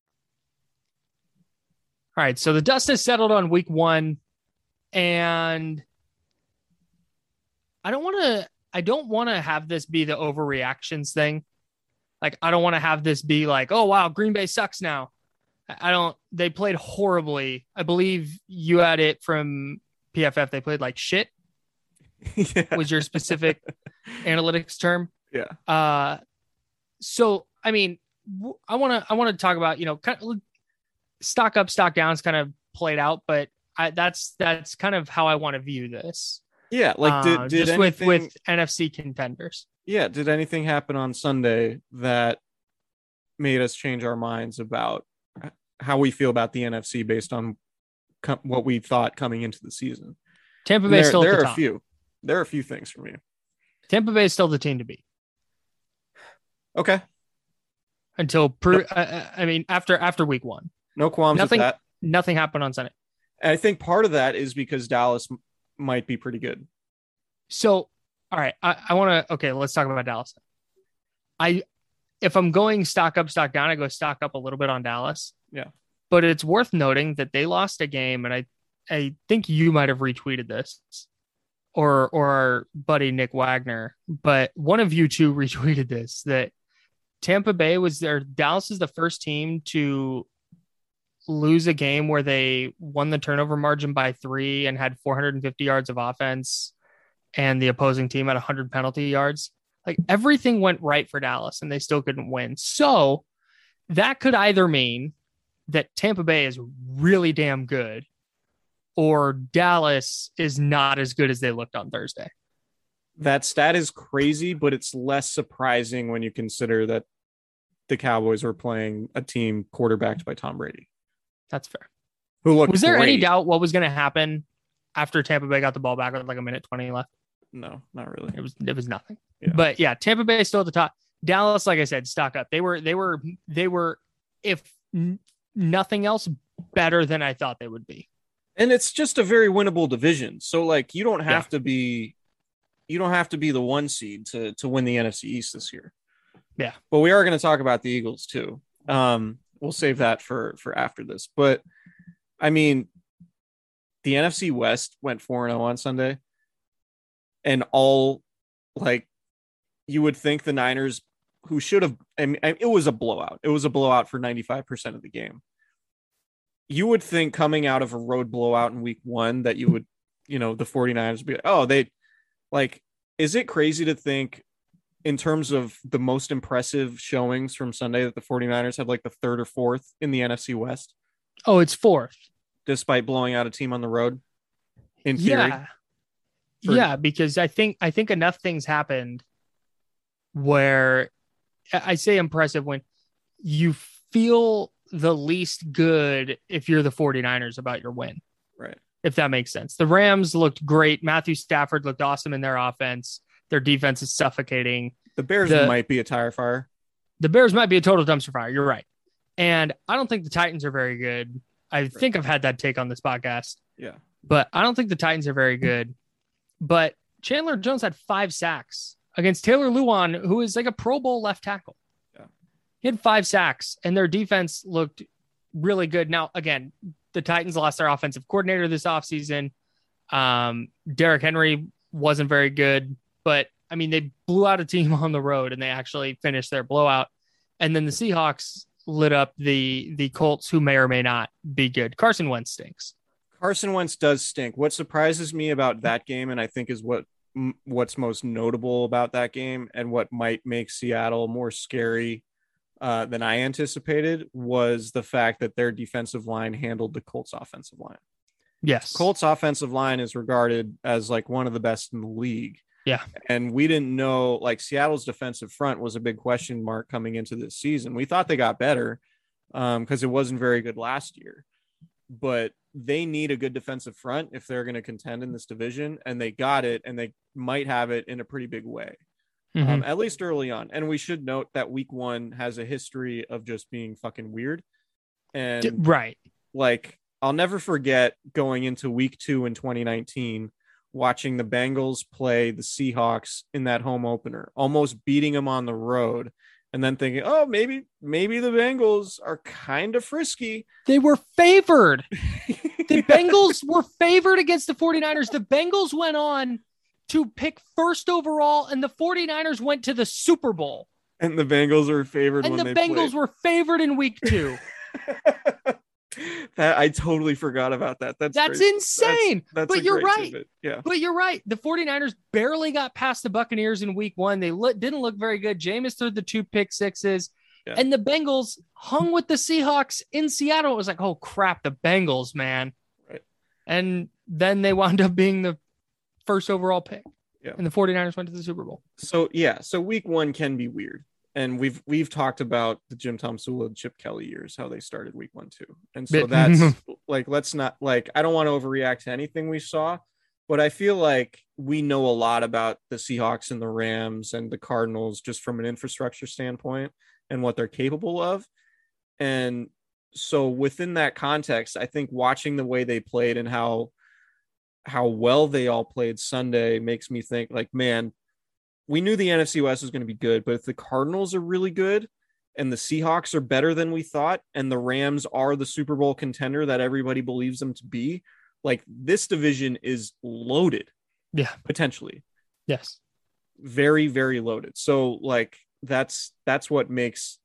All right, so the dust has settled on week one, and I don't want to. I don't want to have this be the overreactions thing. Like, I don't want to have this be like, oh wow, Green Bay sucks now. I don't. They played horribly. I believe you had it from PFF. They played like shit. yeah. Was your specific analytics term? Yeah. Uh, so I mean, I want to I want to talk about you know kind of stock up, stock downs kind of played out, but I, that's that's kind of how I want to view this. Yeah. Like, did, Uh, did just anything, with with NFC contenders. yeah, did anything happen on Sunday that made us change our minds about how we feel about the NFC based on what we thought coming into the season? Tampa Bay there still there the are a few. There are a few things for me. Tampa Bay is still the team to beat Okay. until pre- uh, uh, I mean after after week one. No qualms Nothing- with that. Nothing happened on Sunday. And I think part of that is because Dallas m- might be pretty good. So, all right, I, I want to. Okay, let's talk about Dallas. I, if I'm going stock up, stock down, I go stock up a little bit on Dallas. Yeah. But it's worth noting that they lost a game, and I, I think you might have retweeted this, or or our buddy Nick Wagner, but one of you two retweeted this that Tampa Bay was their Dallas is the first team to lose a game where they won the turnover margin by three and had 450 yards of offense and the opposing team had 100 penalty yards. Like everything went right for Dallas and they still couldn't win. So that could either mean that Tampa Bay is really damn good or Dallas is not as good as they looked on Thursday. That stat is crazy, but it's less surprising when you consider that the Cowboys were playing a team quarterbacked by Tom Brady. That's fair. Who looked Was there any doubt what was going to happen after Tampa Bay got the ball back with like a minute 20 left? No, not really. It was it was nothing. Yeah. But yeah, Tampa Bay is still at the top. Dallas, like I said, stock up. They were they were they were if nothing else better than I thought they would be. and it's just a very winnable division. So like you don't have to be you don't have to be the one seed to to win the NFC East this year. Yeah. But we are going to talk about the Eagles too. Um we'll save that for for after this. But I mean the NFC West went 4-0 on Sunday and all like you would think the Niners who should have I mean it was a blowout. It was a blowout for 95% of the game you would think coming out of a road blowout in week one that you would, you know, the 49ers would be, oh, they like, is it crazy to think in terms of the most impressive showings from Sunday that the 49ers had like the third or fourth in the NFC West, Oh, it's fourth. despite blowing out a team on the road? In theory, Yeah. For- yeah, because I think I think enough things happened where I I say impressive when you feel the least good if you're the 49ers about your win. right. if that makes sense. The Rams looked great. Matthew Stafford looked awesome in their offense. Their defense is suffocating. The Bears The- might be a tire fire. The Bears might be a total dumpster fire. You're right. And I don't think the Titans are very good. I think I've had that take on this podcast, Yeah. but I don't think the Titans are very good. But Chandler Jones had five sacks against Taylor Lewan, who is like a Pro Bowl left tackle. Yeah. He had five sacks, and their defense looked really good. Now, again, the Titans lost their offensive coordinator this offseason. Um, Derrick Henry wasn't very good, but I mean, they blew out a team on the road and they actually finished their blowout. And then the Seahawks lit up the the Colts, who may or may not be good. Carson Wentz stinks. Carson Wentz does stink. What surprises me about that game, and I think is what what's most notable about that game, and what might make Seattle more scary uh, than I anticipated, was the fact that their defensive line handled the Colts' offensive line. Yes. Colts' offensive line is regarded as like one of the best in the league. Yeah. And we didn't know like Seattle's defensive front was a big question mark coming into this season. We thought they got better um because it wasn't very good last year. But they need a good defensive front if they're going to contend in this division and they got it and they might have it in a pretty big way. Mhm. Um at least early on. And we should note that week 1 has a history of just being fucking weird. And right. like I'll never forget going into week two in 2019, watching the Bengals play the Seahawks in that home opener, almost beating them on the road, and then thinking, oh, maybe, maybe the Bengals are kind of frisky. They were favored. The Bengals were favored against the 49ers. The Bengals went on to pick first overall, and the 49ers went to the Super Bowl. and the Bengals were favored And the Bengals were favored in week two. that I totally forgot about that. That's That's great. insane. That's but you're right. tidbit. Yeah. But you're right. The 49ers barely got past the Buccaneers in week one. They look, didn't look very good. Jameis threw the two pick sixes. Yeah. And the Bengals hung with the Seahawks in Seattle. It was like, oh crap, the Bengals, man. Right. And then they wound up being the first overall pick. Yeah. And the 49ers went to the Super Bowl. so yeah, so week one can be weird. And we've we've talked about the Jim Tomsula and Chip Kelly years, how they started week one too. And so that's like let's not like I don't want to overreact to anything we saw, but I feel like we know a lot about the Seahawks and the Rams and the Cardinals just from an infrastructure standpoint and what they're capable of. And so within that context, I think watching the way they played and how how well they all played Sunday makes me think like, man, we knew the NFC West was going to be good, but if the Cardinals are really good and the Seahawks are better than we thought, and the Rams are the Super Bowl contender that everybody believes them to be, like this division is loaded Yeah. potentially. Yes. Very, very loaded. So like that's that's what makes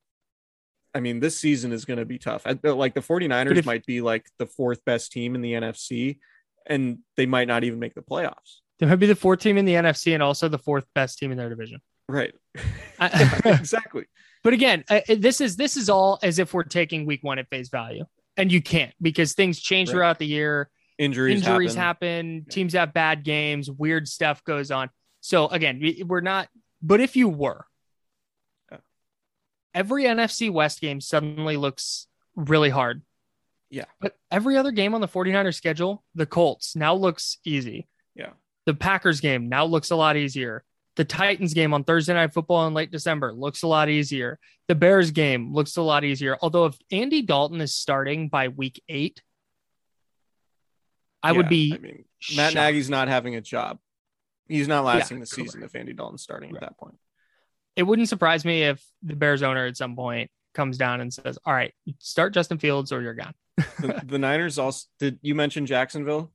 I mean, this season is going to be tough. Like the 49ers if- might be like the fourth best team in the NFC and they might not even make the playoffs. They might be the fourth team in the NFC and also the fourth best team in their division. Right. I- exactly. But again, uh, this is this is all as if we're taking week one at face value, and you can't because things change Right. throughout the year. Injuries, Injuries happen. happen. Teams have bad games. Weird stuff goes on. So again, we- we're not. But if you were, every NFC West game suddenly looks really hard Yeah. But every other game on the 49ers schedule, the Colts now looks easy. Yeah. The Packers game now looks a lot easier. The Titans game on Thursday Night Football in late December looks a lot easier. The Bears game looks a lot easier. Although if Andy Dalton is starting by week eight, I would be I mean, Matt shocked. Nagy's not having a job. He's not lasting Yeah, the season correct. if Andy Dalton's starting Right. at that point. it wouldn't surprise me if the Bears owner at some point comes down and says, All right, start Justin Fields or you're gone. The, the Niners also did you mention Jacksonville?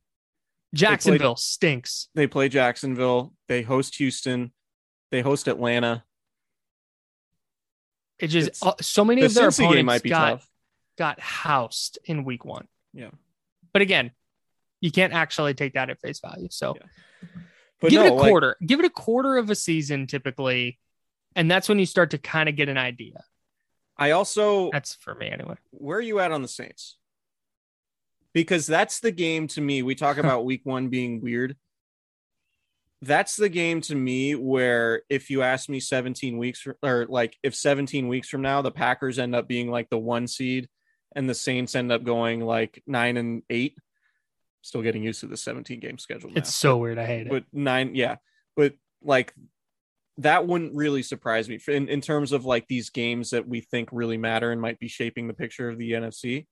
Jacksonville stinks. They play Jacksonville. They host Houston. They host Atlanta. It just uh, so many The of their Cincy opponents might be got tough. got housed in week one. Yeah. But again, you can't actually take that at face value. So Yeah. But give no, it a like, quarter. give it a quarter of a season typically, and that's when you start to kind of get an idea. I also That's for me anyway. where are you at on the Saints? Because that's the game to me. We talk about week one being weird. That's the game to me where if you ask me 17 weeks or like if 17 weeks from now the Packers end up being like the one seed and the Saints end up going like nine and eight, still getting used to the 17 game schedule. Now. It's so weird. I hate it. but nine, yeah, but like that wouldn't really surprise me in, in terms of like these games that we think really matter and might be shaping the picture of the NFC.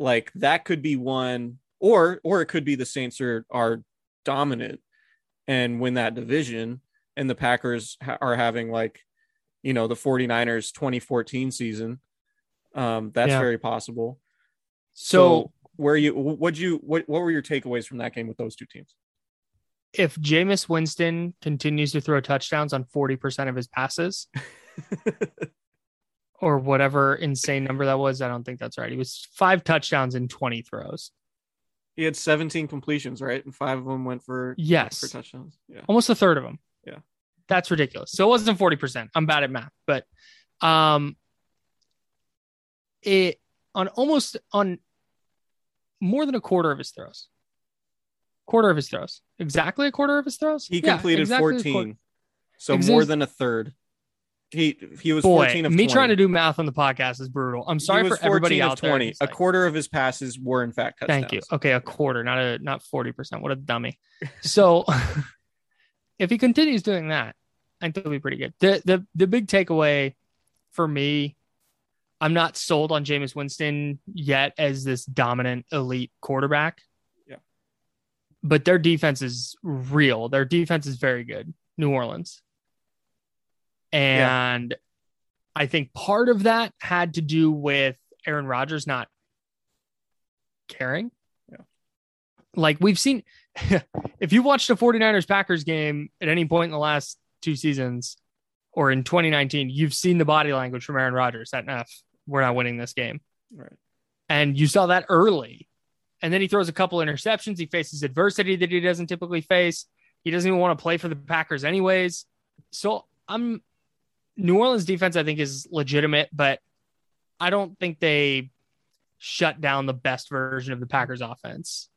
Like that could be one, or or it could be the Saints are are dominant and win that division, and the Packers ha- are having like, you know, the 49ers 2014 season. Um, that's Yeah. very possible. so where you what you what what were your takeaways from that game with those two teams? if Jameis Winston continues to throw touchdowns on 40% of his passes or whatever insane number that was, I don't think that's right. He was five touchdowns in 20 throws. He had 17 completions, right? And five of them went for Yes. for touchdowns. Yeah. Almost a third of them. Yeah. That's ridiculous. So it wasn't 40%. I'm bad at math, but um it on almost on more than a quarter of his throws. Quarter of his throws. Exactly a quarter of his throws? He Yeah, completed exactly 14. So Exist- more than a third. He he was Boy, 14 of me 20. trying to do math on the podcast is brutal. I'm sorry for everybody 14 of out there. 20. who's A like, quarter of his passes were in fact touchdowns. Thank you. Okay, a quarter, not a not 40%. What a dummy. So if he continues doing that, I think it'll be pretty good. The the the big takeaway for me, I'm not sold on Jameis Winston yet as this dominant elite quarterback. Yeah. But their defense is real. Their defense is very good. New Orleans. And I think part of that had to do with Aaron Rodgers not caring. Yeah. Like we've seen if you watched a 49ers Packers game at any point in the last two seasons or in 2019, you've seen the body language from Aaron Rodgers that enough. We're not winning this game. Right. And you saw that early. And then he throws a couple interceptions. He faces adversity that he doesn't typically face. He doesn't even want to play for the Packers, anyways. So I'm New Orleans defense, I think, is legitimate, but I don't think they shut down the best version of the Packers offense.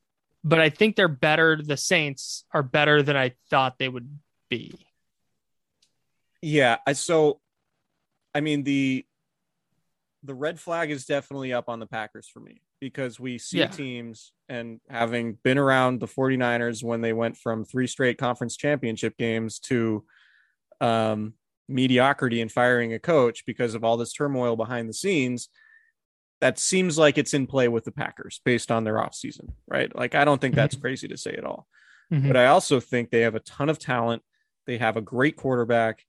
But I think they're better. The Saints are better than I thought they would be. Yeah, so I mean the the red flag is definitely up on the Packers for me because we see Yeah. teams and having been around the 49ers when they went from three straight conference championship games to um mediocrity and firing a coach because of all this turmoil behind the scenes that seems like it's in play with the Packers based on their offseason, right? Like I don't think that's crazy to say at all. Mhm. But I also think they have a ton of talent. They have a great quarterback.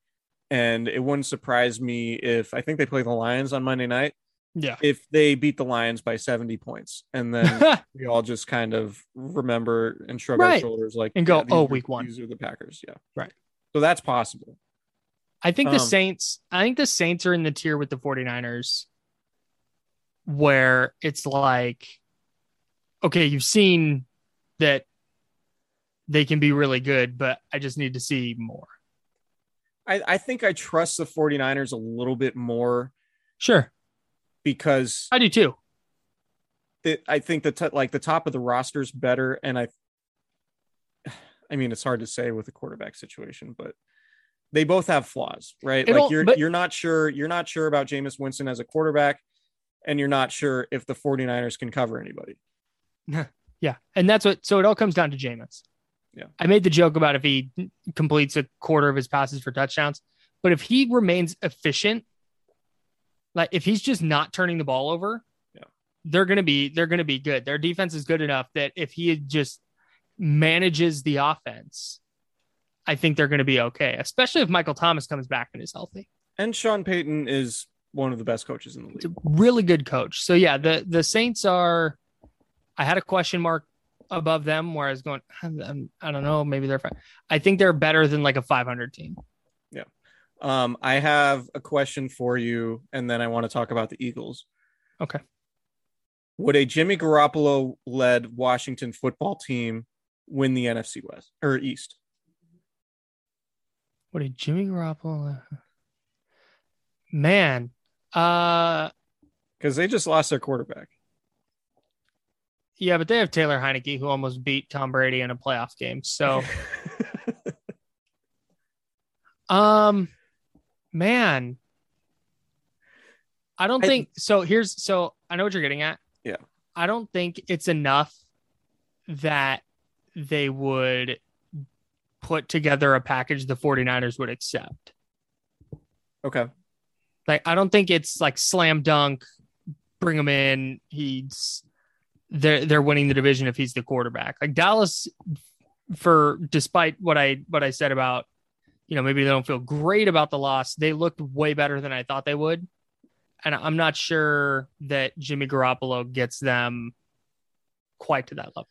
And it wouldn't surprise me if I think they play the Lions on Monday night. Yeah. If they beat the Lions by 70 points, and then we all just kind of remember and shrug our shoulders like And go, yeah, "Oh, week one." These are the Packers. Yeah. Right. So that's possible. I think the Um, Saints, I think the Saints are in the tier with the 49ers where it's like, okay, you've seen that they can be really good, but I just need to see more. I, I think I trust the 49ers a little bit more Sure. because I do too. it, I think the t- like the top of the roster is better, and I, I mean, it's hard to say with the quarterback situation, but they both have flaws, right? It'll- like you're but- you're not sure you're not sure about Jameis Winston as a quarterback, and you're not sure if the 49ers can cover anybody. Yeah. And that's what, so it all comes down to Jameis. Yeah. I made the joke about if he completes a quarter of his passes for touchdowns, but if he remains efficient, like if he's just not turning the ball over, Yeah. they're going to be, they're going to be good. Their defense is good enough that if he just manages the offense, I think they're going to be okay, especially if Michael Thomas comes back and is healthy. And Sean Payton is one of the best coaches in the league. really good coach. So yeah, the the Saints are. I had a question mark above them where I was going. I'm, I don't know. Maybe they're. Fine. I think they're better than like a 500 team. Yeah. Um, I have a question for you, and then I want to talk about the Eagles. Okay. Would a Jimmy Garoppolo led Washington football team win the NFC West or East? What did Jimmy Garoppolo? Man, uh, Because they just lost their quarterback. yeah, but they have Taylor Heinicke who almost beat Tom Brady in a playoff game. So, um, man, I don't I- think so. Here's so I know what you're getting at. Yeah. I don't think it's enough that they would put together a package the 49ers would accept. okay. Like, I don't think it's like slam dunk, bring him in. He's they're they're winning the division if he's the quarterback. Like Dallas, for despite what I what I said about, you know, maybe they don't feel great about the loss. They looked way better than I thought they would, and I'm not sure that Jimmy Garoppolo gets them quite to that level.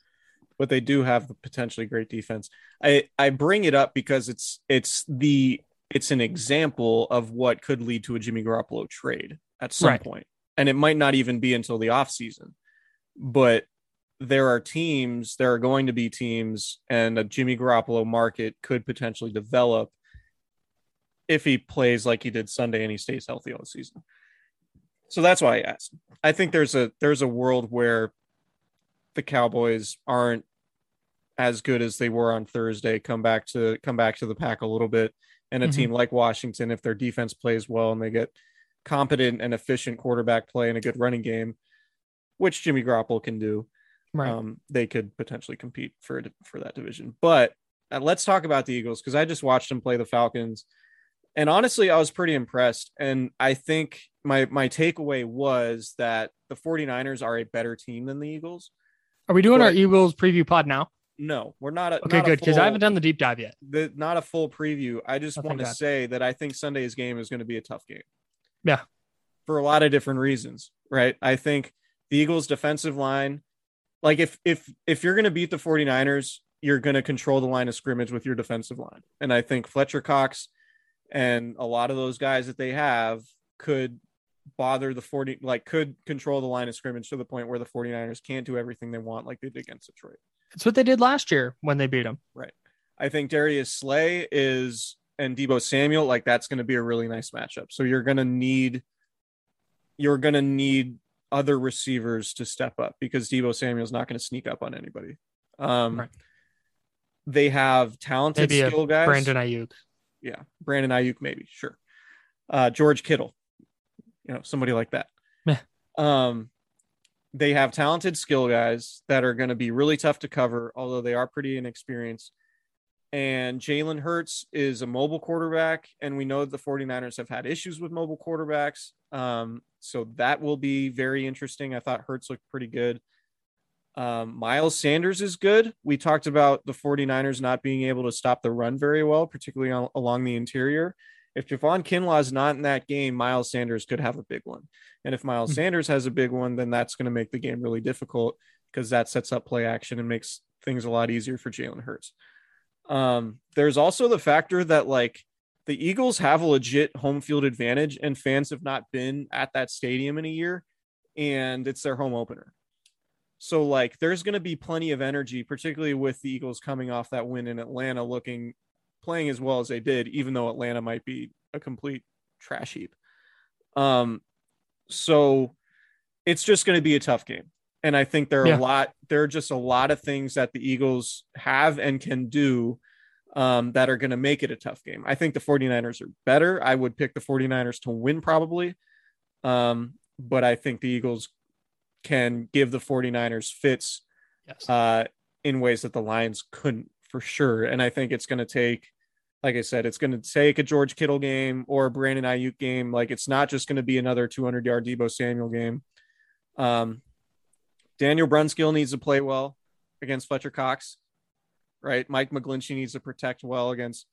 But they do have the potentially great defense. I I bring it up because it's it's the it's an example of what could lead to a Jimmy Garoppolo trade at some Right. point. And it might not even be until the offseason. But there are teams, there are going to be teams, and a Jimmy Garoppolo market could potentially develop if he plays like he did Sunday and he stays healthy all season. So that's why I asked. I think there's a there's a world where the Cowboys aren't as good as they were on Thursday. Come back to come back to the pack a little bit, and a Mhm. team like Washington, if their defense plays well and they get competent and efficient quarterback play and a good running game, which Jimmy Garoppolo can do, Right. um, they could potentially compete for for that division. But uh, let's talk about the Eagles because I just watched them play the Falcons, and honestly, I was pretty impressed. And I think my my takeaway was that the 49ers are a better team than the Eagles. Are we doing our Eagles preview pod now? No, we're not. A, Okay, not good because I haven't done the deep dive yet. the not a full preview. I just Oh, want to God. say that I think Sunday's game is going to be a tough game. Yeah. For a lot of different reasons, right? I think the Eagles defensive line like if if if you're going to beat the 49ers, you're going to control the line of scrimmage with your defensive line. And I think Fletcher Cox and a lot of those guys that they have could bother the 40 like could control the line of scrimmage to the point where the 49ers can't do everything they want like they did against Detroit. It's what they did last year when they beat them. Right. I think Darius Slay is and Deebo Samuel, like that's going to be a really nice matchup. So you're going to need you're going to need other receivers to step up because Deebo Samuel's not going to sneak up on anybody. Um Right. they have talented Maybe a skill guys. Brandon Aiyuk. yeah, Brandon Aiyuk maybe, sure. Uh George Kittle. You know, somebody like that. Meh. Um they have talented skill guys that are going to be really tough to cover, although they are pretty inexperienced. And Jalen Hurts is a mobile quarterback, and we know the 49ers have had issues with mobile quarterbacks. Um, so that will be very interesting. I thought Hurts looked pretty good. Um, Miles Sanders is good. We talked about the 49ers not being able to stop the run very well, particularly on, along the interior. If Javon Kinlaw is not in that game, Miles Sanders could have a big one. And if Miles Hmm. Sanders has a big one, then that's going to make the game really difficult because that sets up play action and makes things a lot easier for Jalen Hurts. Um, there's also the factor that like the Eagles have a legit home field advantage, and fans have not been at that stadium in a year, and it's their home opener. So like there's going to be plenty of energy, particularly with the Eagles coming off that win in Atlanta, looking playing as well as they did, even though Atlanta might be a complete trash heap. Um, so it's just going to be a tough game. And I think there are Yeah. a lot, there are just a lot of things that the Eagles have and can do um, that are going to make it a tough game. I think the 49ers are better. I would pick the 49ers to win probably. Um, but I think the Eagles can give the 49ers fits Yes. uh, in ways that the Lions couldn't for sure. And I think it's going to take, like I said, it's going to take a George Kittle game or a Brandon Aiyuk game. Like it's not just going to be another 200 yard Deebo Samuel game. Um, Daniel Brunskill needs to play well against Fletcher Cox, right? Mike McGlinchey needs to protect well against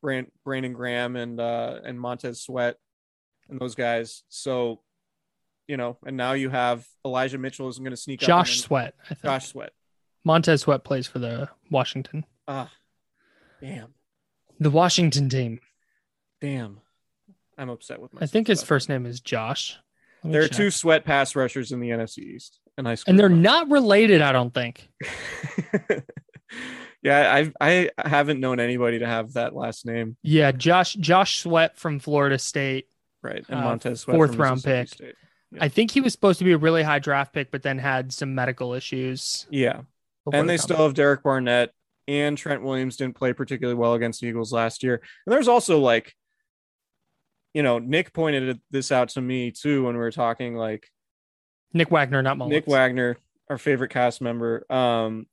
Brand, Brandon Graham and uh, and Montez Sweat and those guys. So, you know, and now you have Elijah Mitchell isn't going to sneak up Josh. Sweat. I think. Josh Sweat. Montez Sweat plays for the Washington. Ah, damn, The Washington team. damn. I'm upset with myself. I think his first name is Josh. Let me that. There are check. two sweat pass rushers in the NFC East, and I and they're screwed not related, I don't think. yeah, I I haven't known anybody to have that last name, Yeah, Josh Josh Sweat from Florida State. right? And Uh, Montez Sweat, fourth from round pick. State. Yeah. I think he was supposed to be a really high draft pick, but then had some medical issues. Yeah, and they still have Derek Barnett and Trent Williams didn't play particularly well against the Eagles last year. And there's also like, you know, Nick pointed this out to me too when we were talking. Like Nick Wagner, not Mullins. Nick Wagner, our favorite cast member, um,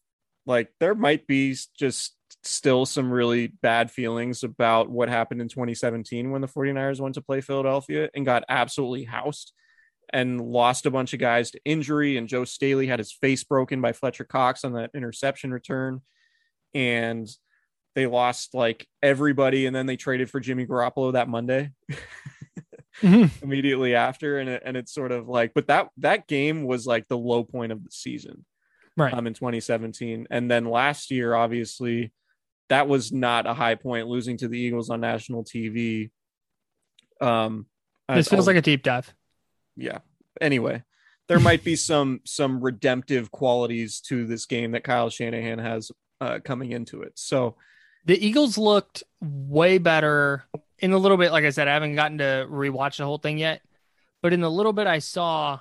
like there might be just still some really bad feelings about what happened in 2017 when the 49ers went to play Philadelphia and got absolutely housed and lost a bunch of guys to injury. And Joe Staley had his face broken by Fletcher Cox on that interception return. And they lost like everybody. And then they traded for Jimmy Garoppolo that Monday Mhm. immediately after. And, it, and it's sort of like, but that, that game was like the low point of the season Right. um, in 2017. And then last year, obviously, that was not a high point, losing to the Eagles on national TV. Um, this feels like a deep dive. yeah. Anyway, there might be some some redemptive qualities to this game that Kyle Shanahan has uh, coming into it. So The Eagles looked way better in a little bit. Like I said, I haven't gotten to rewatch the whole thing yet, but in the little bit I saw,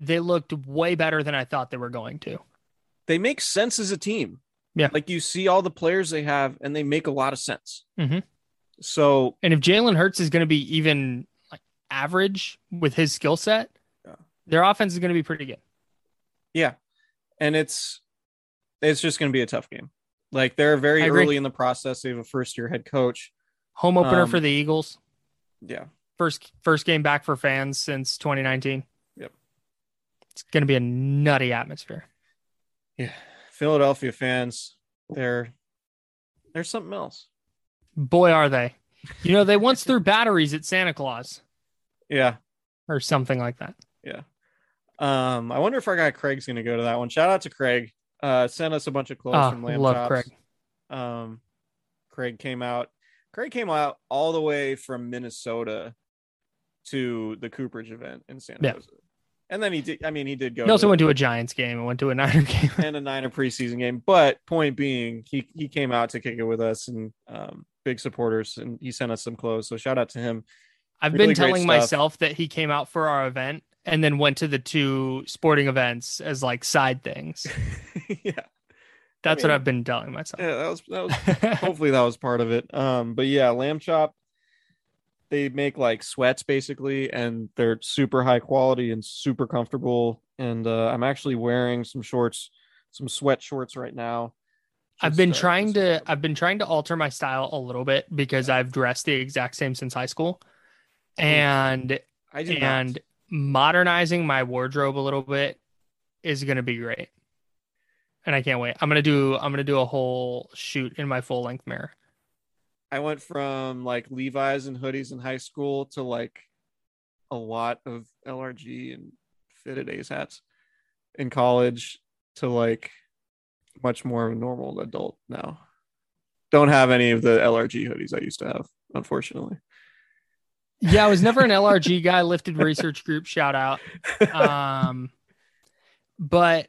they looked way better than I thought they were going to. they make sense as a team. Yeah. like you see all the players they have, and they make a lot of sense. Mhm. So And if Jalen Hurts is going to be even like average with his skill set, Yeah. their offense is going to be pretty good. Yeah. And it's it's just going to be a tough game. Like they're very early in the process. They have a first year head coach. Home opener Um, for the Eagles. Yeah. First first game back for fans since 2019. Yep. It's going to be a nutty atmosphere. Yeah. Philadelphia fans, they're they're something else. Boy, are they. You know, they once threw batteries at Santa Claus Yeah. or something like that. Yeah. Um, I wonder if our guy Craig's gonna go to that one. Shout out to Craig. Uh sent us a bunch of clothes Ah, from Lamb love Chops. Craig. Um Craig came out. Craig came out all the way from Minnesota to the Cooperage event in San Yeah. Jose. And then he did I mean he did go He also to- went to a Giants game and went to a Niner game. and a Niner preseason game. But point being, he he came out to kick it with us and um, big supporters, and he sent us some clothes. So shout out to him. I've Really been telling myself that he came out for our event and then went to the two sporting events as like side things. yeah, That's mean, what I've been telling myself. yeah, that was that was hopefully that was part of it. Um, but yeah, lamb chop. They make like sweats basically, and they're super high quality and super comfortable. And uh, I'm actually wearing some shorts, some sweat shorts right now. I've been trying to I've been trying to alter my style a little bit because I've dressed the exact same since high school. And I do not. Modernizing my wardrobe a little bit is going to be great. And I can't wait. I'm going to do I'm going to do a whole shoot in my full length mirror. I went from like Levi's and hoodies in high school to like a lot of LRG and fitted A's hats in college to like much more of a normal adult now. Don't have any of the LRG hoodies I used to have, unfortunately. Yeah, I was never an LRG guy, lifted research group shout out. Um but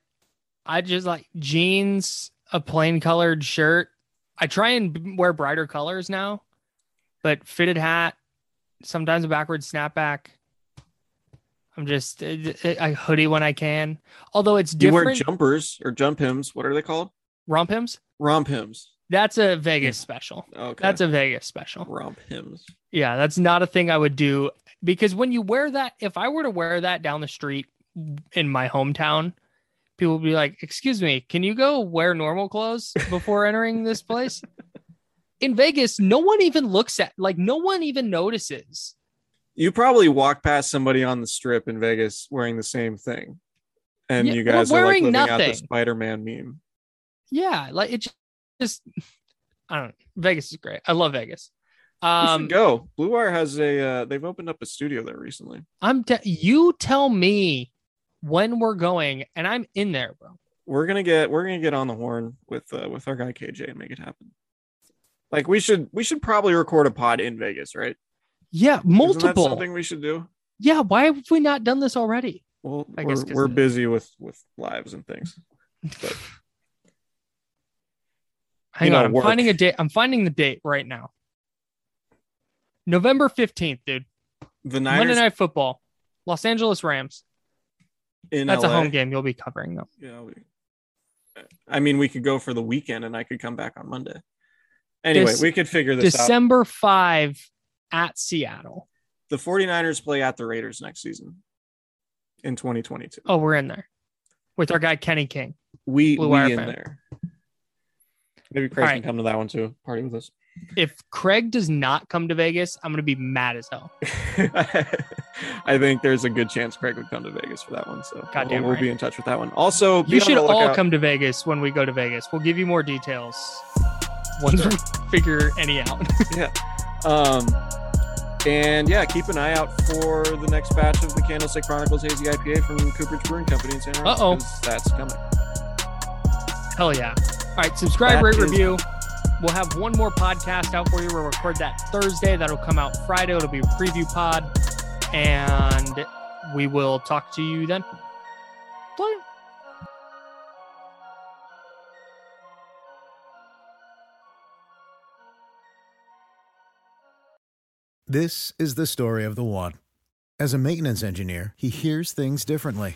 I just like jeans, a plain colored shirt. I try and wear brighter colors now, but fitted hat, sometimes a backward snapback. I'm just uh, a hoodie when I can. Although it's different. You wear jumpers or jump hymns. What are they called? Romp hymns? Romp hymns. That's a Vegas special. Okay. That's a Vegas special. romp hymns. Yeah, that's not a thing I would do because when you wear that, if I were to wear that down the street in my hometown, people would be like, "Excuse me, can you go wear normal clothes before entering this place?" In Vegas, no one even looks at like no one even notices. You probably walk past somebody on the strip in Vegas wearing the same thing, and Yeah, you guys are like wearing living out the nothing. Spider-Man meme. Yeah, like it just I don't know. Vegas is great. I love Vegas. Um go. Blue Wire has a. Uh, they've opened up a studio there recently. I'm te- you tell me when we're going and I'm in there, bro. We're gonna get. We're gonna get on the horn with uh, with our guy KJ and make it happen. Like we should. We should probably record a pod in Vegas, right? Yeah, multiple. something we should do? Yeah, why have we not done this already? Well, I we're, guess we're busy with with lives and things. But Hang You on, I'm work. finding a date. I'm finding the date right now. November 15th, dude. the Monday Night Football. Los Angeles Rams. in That's LA, a home game you'll be covering though. Yeah, we, I mean, we could go for the weekend, and I could come back on Monday. Anyway, Dec- we could figure this out. December 5 at Seattle. The 49ers play at the Raiders next season in 2022. Oh, we're in there with our guy Kenny King. we Blue we Wire in fan. there. Maybe Craig All can come to that one too. Party with us. If Craig does not come to Vegas, I'm going to be mad as hell. I think there's a good chance Craig would come to Vegas for that one. So we'll, Goddamn we'll be in touch with that one. Also, You should all come to Vegas when we go to Vegas. We'll give you more details once we figure any out. Yeah. Um, and yeah, keep an eye out for the next batch of the Candlestick Chronicles Hazy IPA from Cooperage Brewing Company in San Francisco. Uh-oh. 'cause That's coming. Hell yeah. All right, subscribe, That rate, is- review. We'll have one more podcast out for you. We'll record that Thursday. That'll come out Friday. It'll be a preview pod. And we will talk to you then. Bye. This is the story of the one. As a maintenance engineer, he hears things differently.